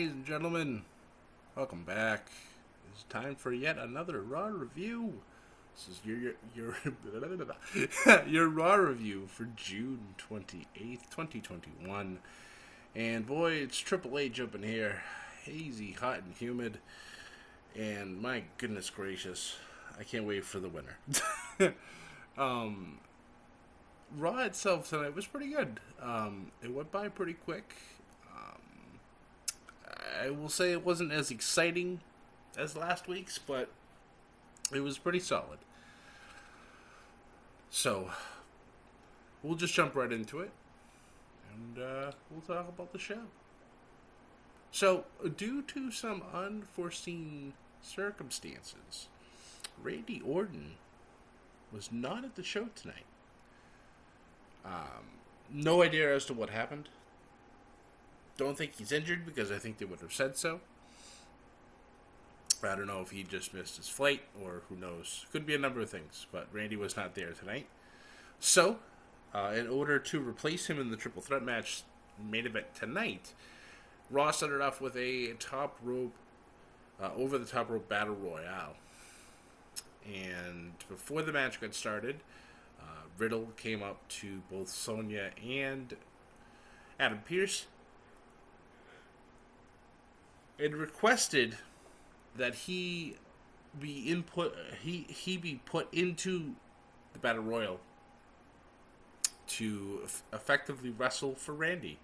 Ladies and gentlemen, welcome back. It's time for yet another Raw review. This is your your your, your Raw review for June twenty eighth, twenty twenty one. And boy, it's Triple H up in here, hazy, hot, and humid. And my goodness gracious, I can't wait for the winter. um, Raw itself tonight was pretty good. Um, it went by pretty quick. I will say it wasn't as exciting as last week's, but it was pretty solid. So, we'll just jump right into it, and uh, we'll talk about the show. So, due to some unforeseen circumstances, Randy Orton was not at the show tonight. Um, no idea as to what happened. Don't think he's injured because I think they would have said so. I don't know if he just missed his flight or who knows. Could be a number of things, but Randy was not there tonight. So, uh, in order to replace him in the triple threat match main event tonight, Raw started off with a top rope, uh, over the top rope battle royale. And before the match got started, uh, Riddle came up to both Sonya and Adam Pearce and requested that he be input he he be put into the battle royal to effectively wrestle for Randy.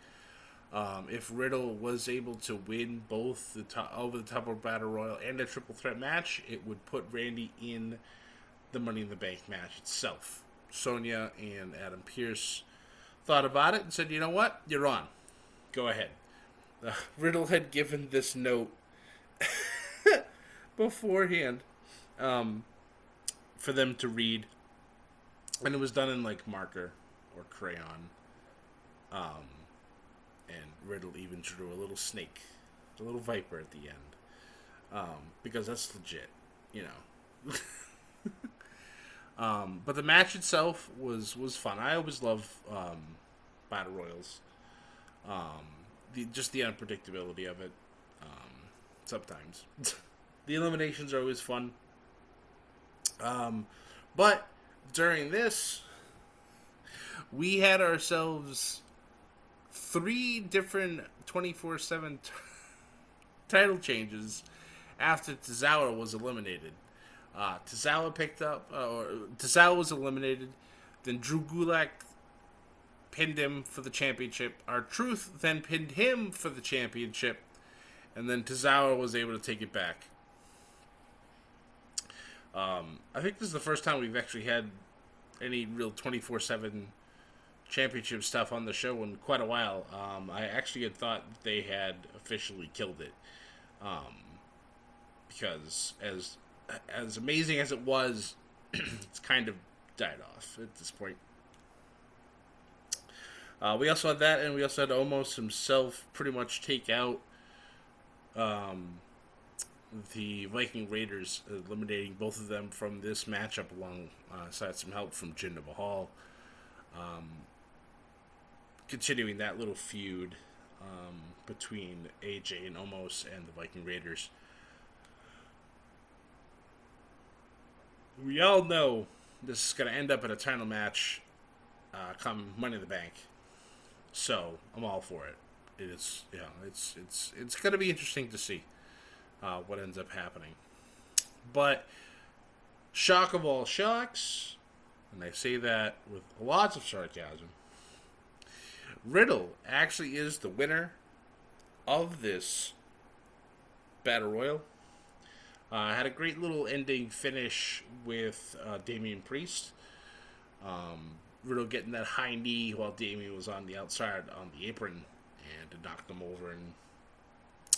Um, if Riddle was able to win both the top, over the top of battle royal and a triple threat match, it would put Randy in the Money in the Bank match itself. Sonya and Adam Pearce thought about it and said, "You know what? You're on. Go ahead." Riddle had given this note beforehand um, for them to read, and it was done in like marker or crayon. Um, and Riddle even drew a little snake, a little viper at the end, um, because that's legit, you know. um, but the match itself was was fun. I always love um, battle royals. Um, the just the unpredictability of it. Um, sometimes the eliminations are always fun. Um, but during this, we had ourselves three different twenty four seven title changes after Tozawa was eliminated. Uh, picked up, uh, or Tozawa was eliminated. Then Drew Gulak pinned him for the championship. R-Truth then pinned him for the championship, and then Tozawa was able to take it back. Um, I think this is the first time we've actually had any real 24 7 championship stuff on the show in quite a while. Um, I actually had thought they had officially killed it. Um, because as as amazing as it was, it's kind of died off at this point. Uh, we also had that, and we also had Omos himself pretty much take out um, the Viking Raiders, eliminating both of them from this matchup alongside uh, some help from Jinder Mahal. Um, continuing that little feud um, between AJ and Omos and the Viking Raiders. we all know this is going to end up in a title match uh, come Money in the Bank. So I'm all for it. It is, know, it's it's it's going to be interesting to see uh, what ends up happening. But shock of all shocks, and I say that with lots of sarcasm. Riddle actually is the winner of this battle royal. Uh, had a great little ending finish with uh, Damian Priest. Um, Riddle getting that high knee while Damian was on the outside on the apron and knocked him over, and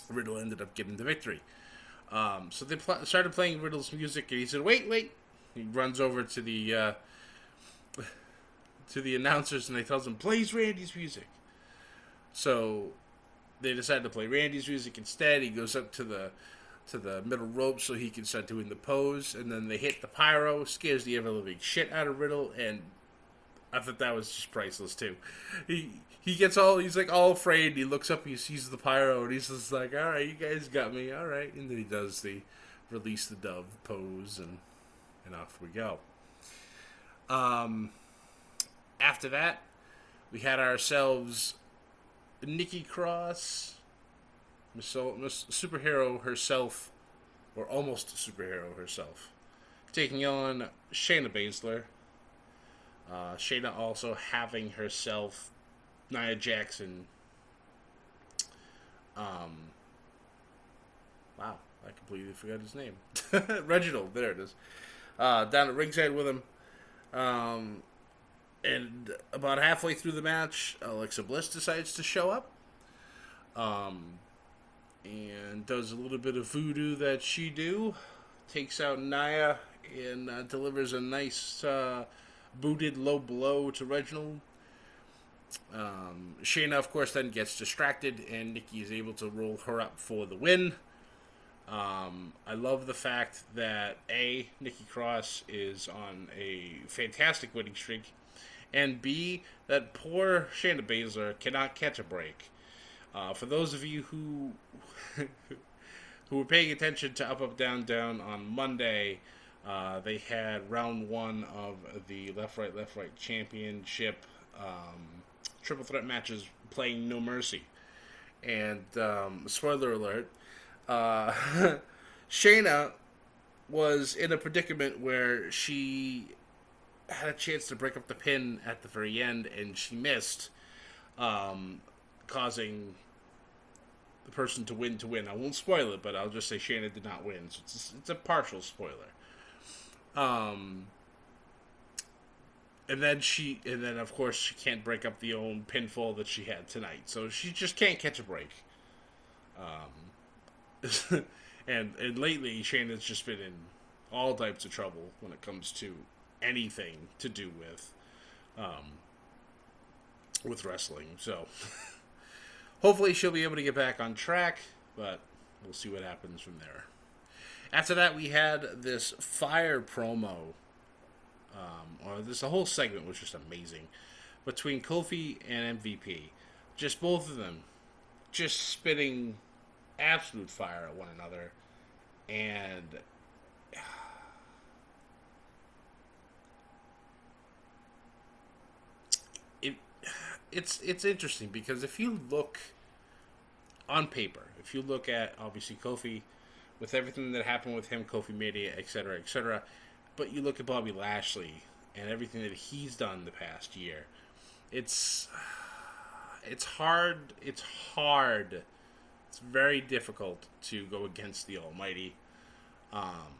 Riddle ended up getting the victory. Um, so they pl- started playing Riddle's music, and he said, "Wait, wait!" He runs over to the uh, to the announcers, and they tells him, "Plays Randy's music." So they decided to play Randy's music instead. He goes up to the to the middle rope so he can start doing the pose, and then they hit the pyro, scares the ever living shit out of Riddle, and I thought that was just priceless too. He he gets all he's like all afraid. He looks up, he sees the pyro, and he's just like, "All right, you guys got me, all right." And then he does the release the dove pose, and and off we go. Um, after that, we had ourselves Nikki Cross, Miss, Miss Superhero herself, or almost superhero herself, taking on Shayna Baszler. Uh, Shayna also having herself Nia Jackson. Um, wow, I completely forgot his name. Reginald, there it is. Uh, down at ringside with him. Um, and about halfway through the match, Alexa Bliss decides to show up. Um, and does a little bit of voodoo that she do. Takes out Nia and uh, delivers a nice uh, booted low blow to Reginald. Um, Shayna, of course, then gets distracted, and Nikki is able to roll her up for the win. Um, I love the fact that A, Nikki Cross is on a fantastic winning streak, and B, that poor Shayna Baszler cannot catch a break. Uh, for those of you who who were paying attention to Up Up Down Down on Monday, uh, they had round one of the Left Right Left Right Championship um, triple threat matches playing No Mercy, and um, spoiler alert, uh, Shayna was in a predicament where she had a chance to break up the pin at the very end, and she missed, um, causing the person to win to win. I won't spoil it, but I'll just say Shayna did not win. So it's it's a partial spoiler. Um, and then she, and then of course she can't break up the own pinfall that she had tonight. So she just can't catch a break. Um, and and lately Shayna's just been in all types of trouble when it comes to anything to do with um, with wrestling. So hopefully she'll be able to get back on track, but we'll see what happens from there. After that, we had this fire promo, um, or this whole segment was just amazing between Kofi and MVP. Just both of them, just spitting absolute fire at one another, and it it's it's interesting because if you look on paper, if you look at obviously Kofi with everything that happened with him, Kofi Mania, etc., etc., but you look at Bobby Lashley and everything that he's done the past year, it's it's hard. It's hard. It's very difficult to go against the Almighty. Um,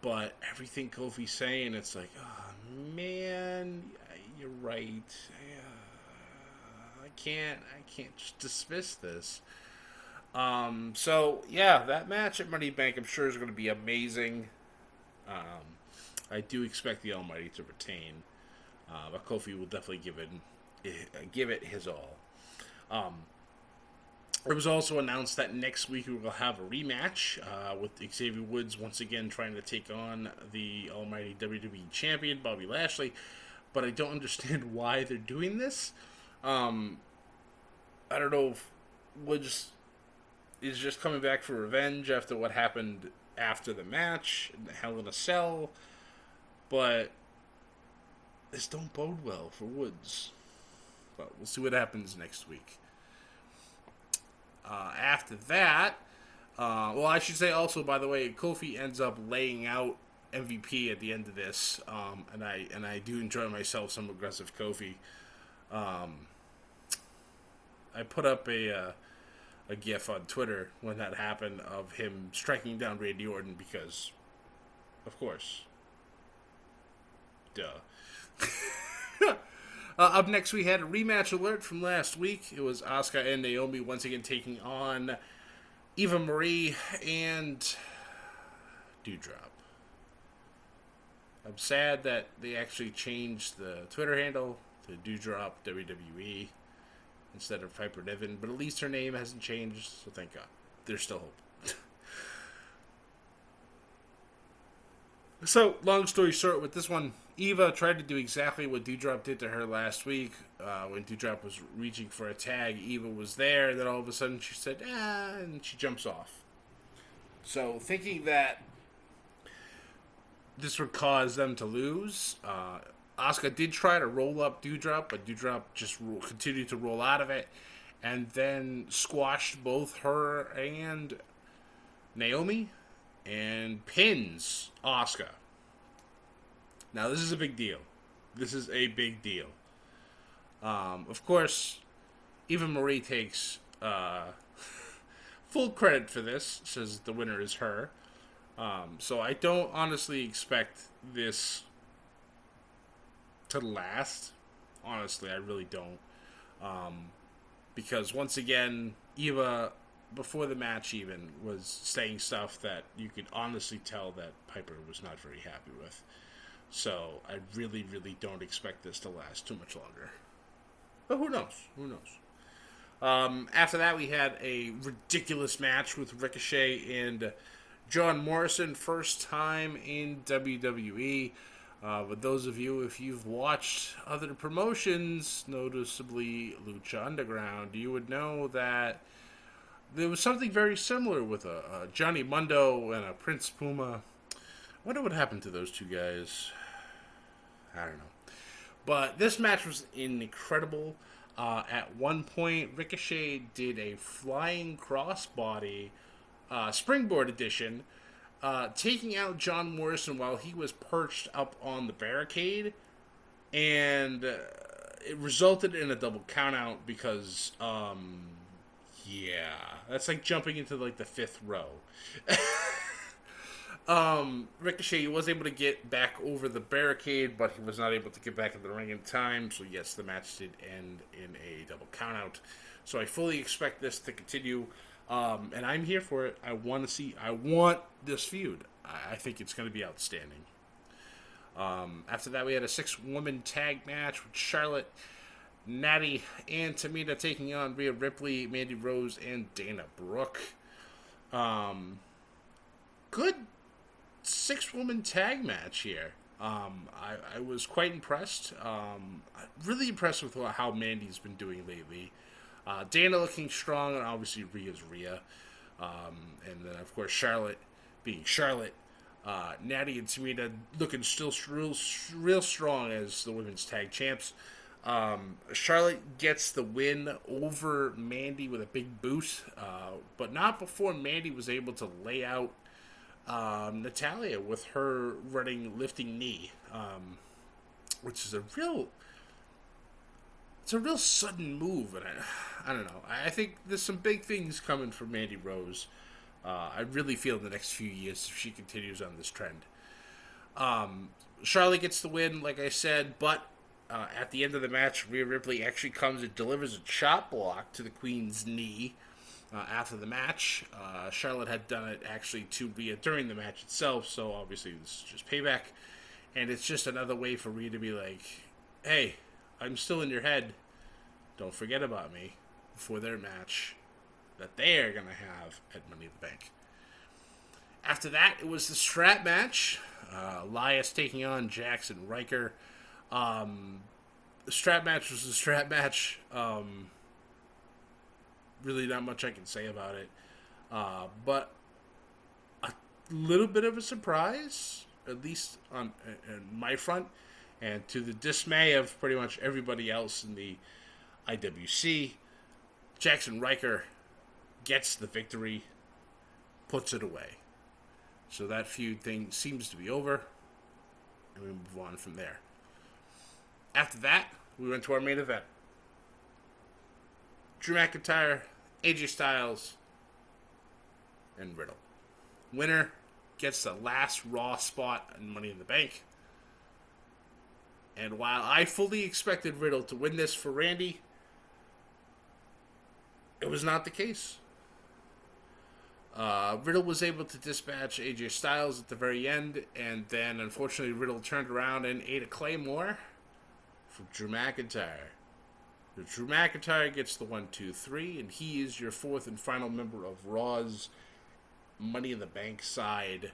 but everything Kofi's saying, it's like, oh man, you're right. I can't, I can't just dismiss this. Um, so yeah, that match at Money Bank, I'm sure is going to be amazing. Um, I do expect the Almighty to retain, uh, but Kofi will definitely give it give it his all. Um, it was also announced that next week we will have a rematch uh, with Xavier Woods once again trying to take on the Almighty WWE Champion Bobby Lashley, but I don't understand why they're doing this. Um, I don't know if Woods is just coming back for revenge after what happened after the match Hell in a Cell. but this don't bode well for Woods. But we'll see what happens next week. Uh, after that, uh, well, I should say also, by the way, Kofi ends up laying out MVP at the end of this, um, and I and I do enjoy myself some aggressive Kofi. Um, I put up a uh, a GIF on Twitter when that happened of him striking down Randy Orton because, of course, duh. uh, up next, we had a rematch alert from last week. It was Asuka and Naomi once again taking on Eva Marie and Doudrop. I'm sad that they actually changed the Twitter handle to Doudrop WWE instead of Piper Niven, but at least her name hasn't changed, so thank God. There's still hope. so, long story short, with this one, Eva tried to do exactly what Doudrop did to her last week. Uh, when Doudrop was reaching for a tag, Eva was there, and then all of a sudden she said, ah, and she jumps off. So, thinking that this would cause them to lose, uh, Asuka did try to roll up Doudrop, but Doudrop just ro- continued to roll out of it, and then squashed both her and Naomi, and pins Asuka. Now this is a big deal. This is a big deal. Um, of course, Eva Marie takes uh, full credit for this. Says the winner is her. Um, so I don't honestly expect this to last. Honestly, I really don't. Um, because once again, Eva, before the match even, was saying stuff that you could honestly tell that Piper was not very happy with. So I really, really don't expect this to last too much longer. But who knows? Who knows? Um, after that, we had a ridiculous match with Ricochet and John Morrison, first time in WWE. Uh, but those of you, if you've watched other promotions, noticeably Lucha Underground, you would know that there was something very similar with a, a Johnny Mundo and a Prince Puma. I wonder what happened to those two guys. I don't know. But this match was incredible. Uh, at one point, Ricochet did a flying crossbody uh, springboard edition, uh, taking out John Morrison while he was perched up on the barricade, and uh, it resulted in a double countout because, um, yeah, that's like jumping into like the fifth row. um, Ricochet was able to get back over the barricade, but he was not able to get back in the ring in time. So yes, the match did end in a double countout. So I fully expect this to continue. Um, and I'm here for it. I want to see. I want this feud. I, I think it's going to be outstanding. Um, after that, we had a six-woman tag match with Charlotte, Natty, and Tamina taking on Rhea Ripley, Mandy Rose, and Dana Brooke. Um, good six-woman tag match here. Um, I, I was quite impressed. Um, really impressed with how Mandy's been doing lately. Uh, Dana looking strong, and obviously Rhea's Rhea. Um, and then, of course, Charlotte being Charlotte. Uh, Natty and Tamina looking still real, real strong as the women's tag champs. Um, Charlotte gets the win over Mandy with a big boot, uh, but not before Mandy was able to lay out um, Natalya with her running lifting knee, um, which is a real it's a real sudden move, and I, I don't know. I think there's some big things coming for Mandy Rose. Uh, I really feel in the next few years if she continues on this trend. Um, Charlotte gets the win, like I said, but uh, at the end of the match, Rhea Ripley actually comes and delivers a chop block to the Queen's knee. Uh, after the match, uh, Charlotte had done it actually to Rhea during the match itself, so obviously this is just payback. And it's just another way for Rhea to be like, hey, I'm still in your head. Don't forget about me for their match that they are going to have at Money in the Bank. After that, it was the strap match. Uh, Elias taking on Jaxson Ryker. Um, the strap match was the strap match. Um, really, not much I can say about it. Uh, but a little bit of a surprise at least on in my front, and to the dismay of pretty much everybody else in the IWC, Jaxson Ryker gets the victory, puts it away. So that feud thing seems to be over, and we move on from there. After that, we went to our main event. Drew McIntyre, AJ Styles, and Riddle. Winner gets the last Raw spot and Money in the Bank. And while I fully expected Riddle to win this for Randy, it was not the case. Uh, Riddle was able to dispatch AJ Styles at the very end, and then unfortunately Riddle turned around and ate a Claymore from Drew McIntyre. Drew McIntyre gets the one, two, three, and he is your fourth and final member of Raw's Money in the Bank side.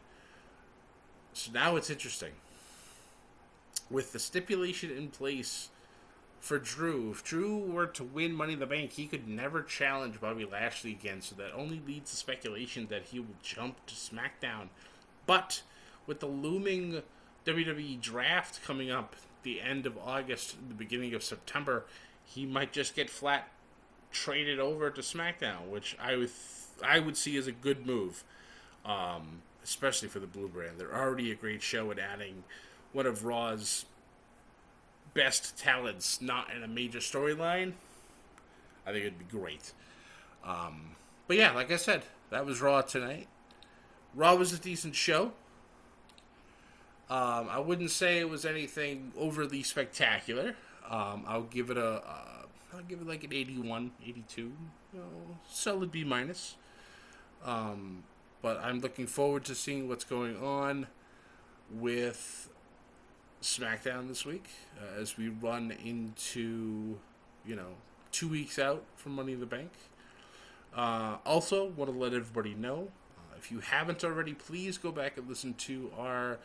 So now it's interesting. With the stipulation in place for Drew, if Drew were to win Money in the Bank, he could never challenge Bobby Lashley again, so that only leads to speculation that he will jump to SmackDown. But with the looming WWE draft coming up the end of August, the beginning of September, he might just get flat traded over to SmackDown, which I would I would see as a good move, um, especially for the Blue Brand. They're already a great show, and adding one of Raw's best talents not in a major storyline, I think it'd be great. Um, but yeah, like I said, that was Raw tonight. Raw was a decent show. Um, I wouldn't say it was anything overly spectacular. Um, I'll give it a, uh, I'll give it like an 81, 82, you know, solid B minus. Um, but I'm looking forward to seeing what's going on with SmackDown this week uh, as we run into, you know, two weeks out from Money in the Bank. Uh, also, want to let everybody know uh, if you haven't already, please go back and listen to our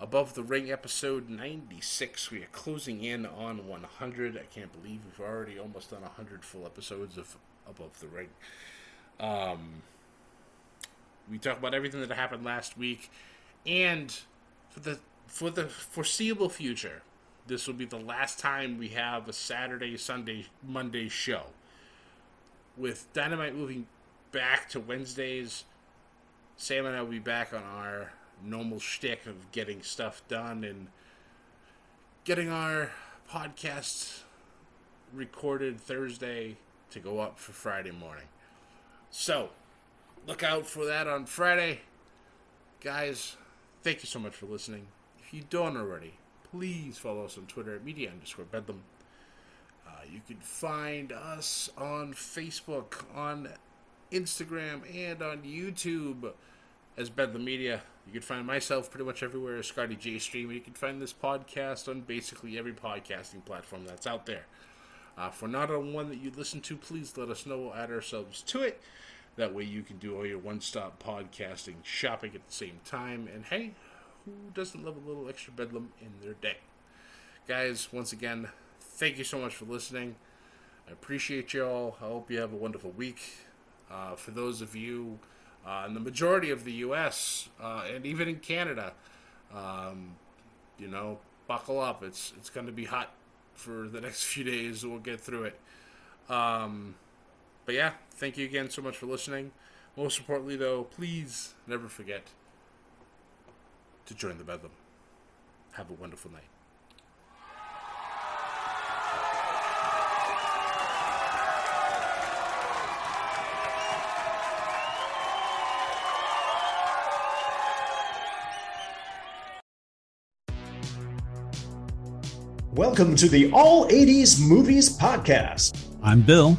Above the Ring episode 96. We are closing in on 100. I can't believe we've already almost done 100 full episodes of Above the Ring. Um, we talk about everything that happened last week, and for the for the foreseeable future, this will be the last time we have a Saturday, Sunday, Monday show. With Dynamite moving back to Wednesdays, Sam and I will be back on our normal shtick of getting stuff done and getting our podcast recorded Thursday to go up for Friday morning. So, look out for that on Friday. Guys, thank you so much for listening. If you don't already, please follow us on Twitter at media underscore bedlam. Uh, you can find us on Facebook, on Instagram, and on YouTube as Bedlam Media. You can find myself pretty much everywhere as Scotty J Stream. You can find this podcast on basically every podcasting platform that's out there. Uh, if we're not on one that you listen to, please let us know. We'll add ourselves to it. That way you can do all your one stop podcasting shopping at the same time. And hey, who doesn't love a little extra bedlam in their day? Guys, once again, thank you so much for listening. I appreciate you all. I hope you have a wonderful week. Uh, for those of you uh, in the majority of the U.S. Uh, and even in Canada, um, you know, buckle up. It's it's going to be hot for the next few days. We'll get through it. Um, but yeah, thank you again so much for listening. Most importantly, though, please never forget to join the Bedlam. Have a wonderful night. Welcome to the All 80s Movies Podcast. I'm Bill.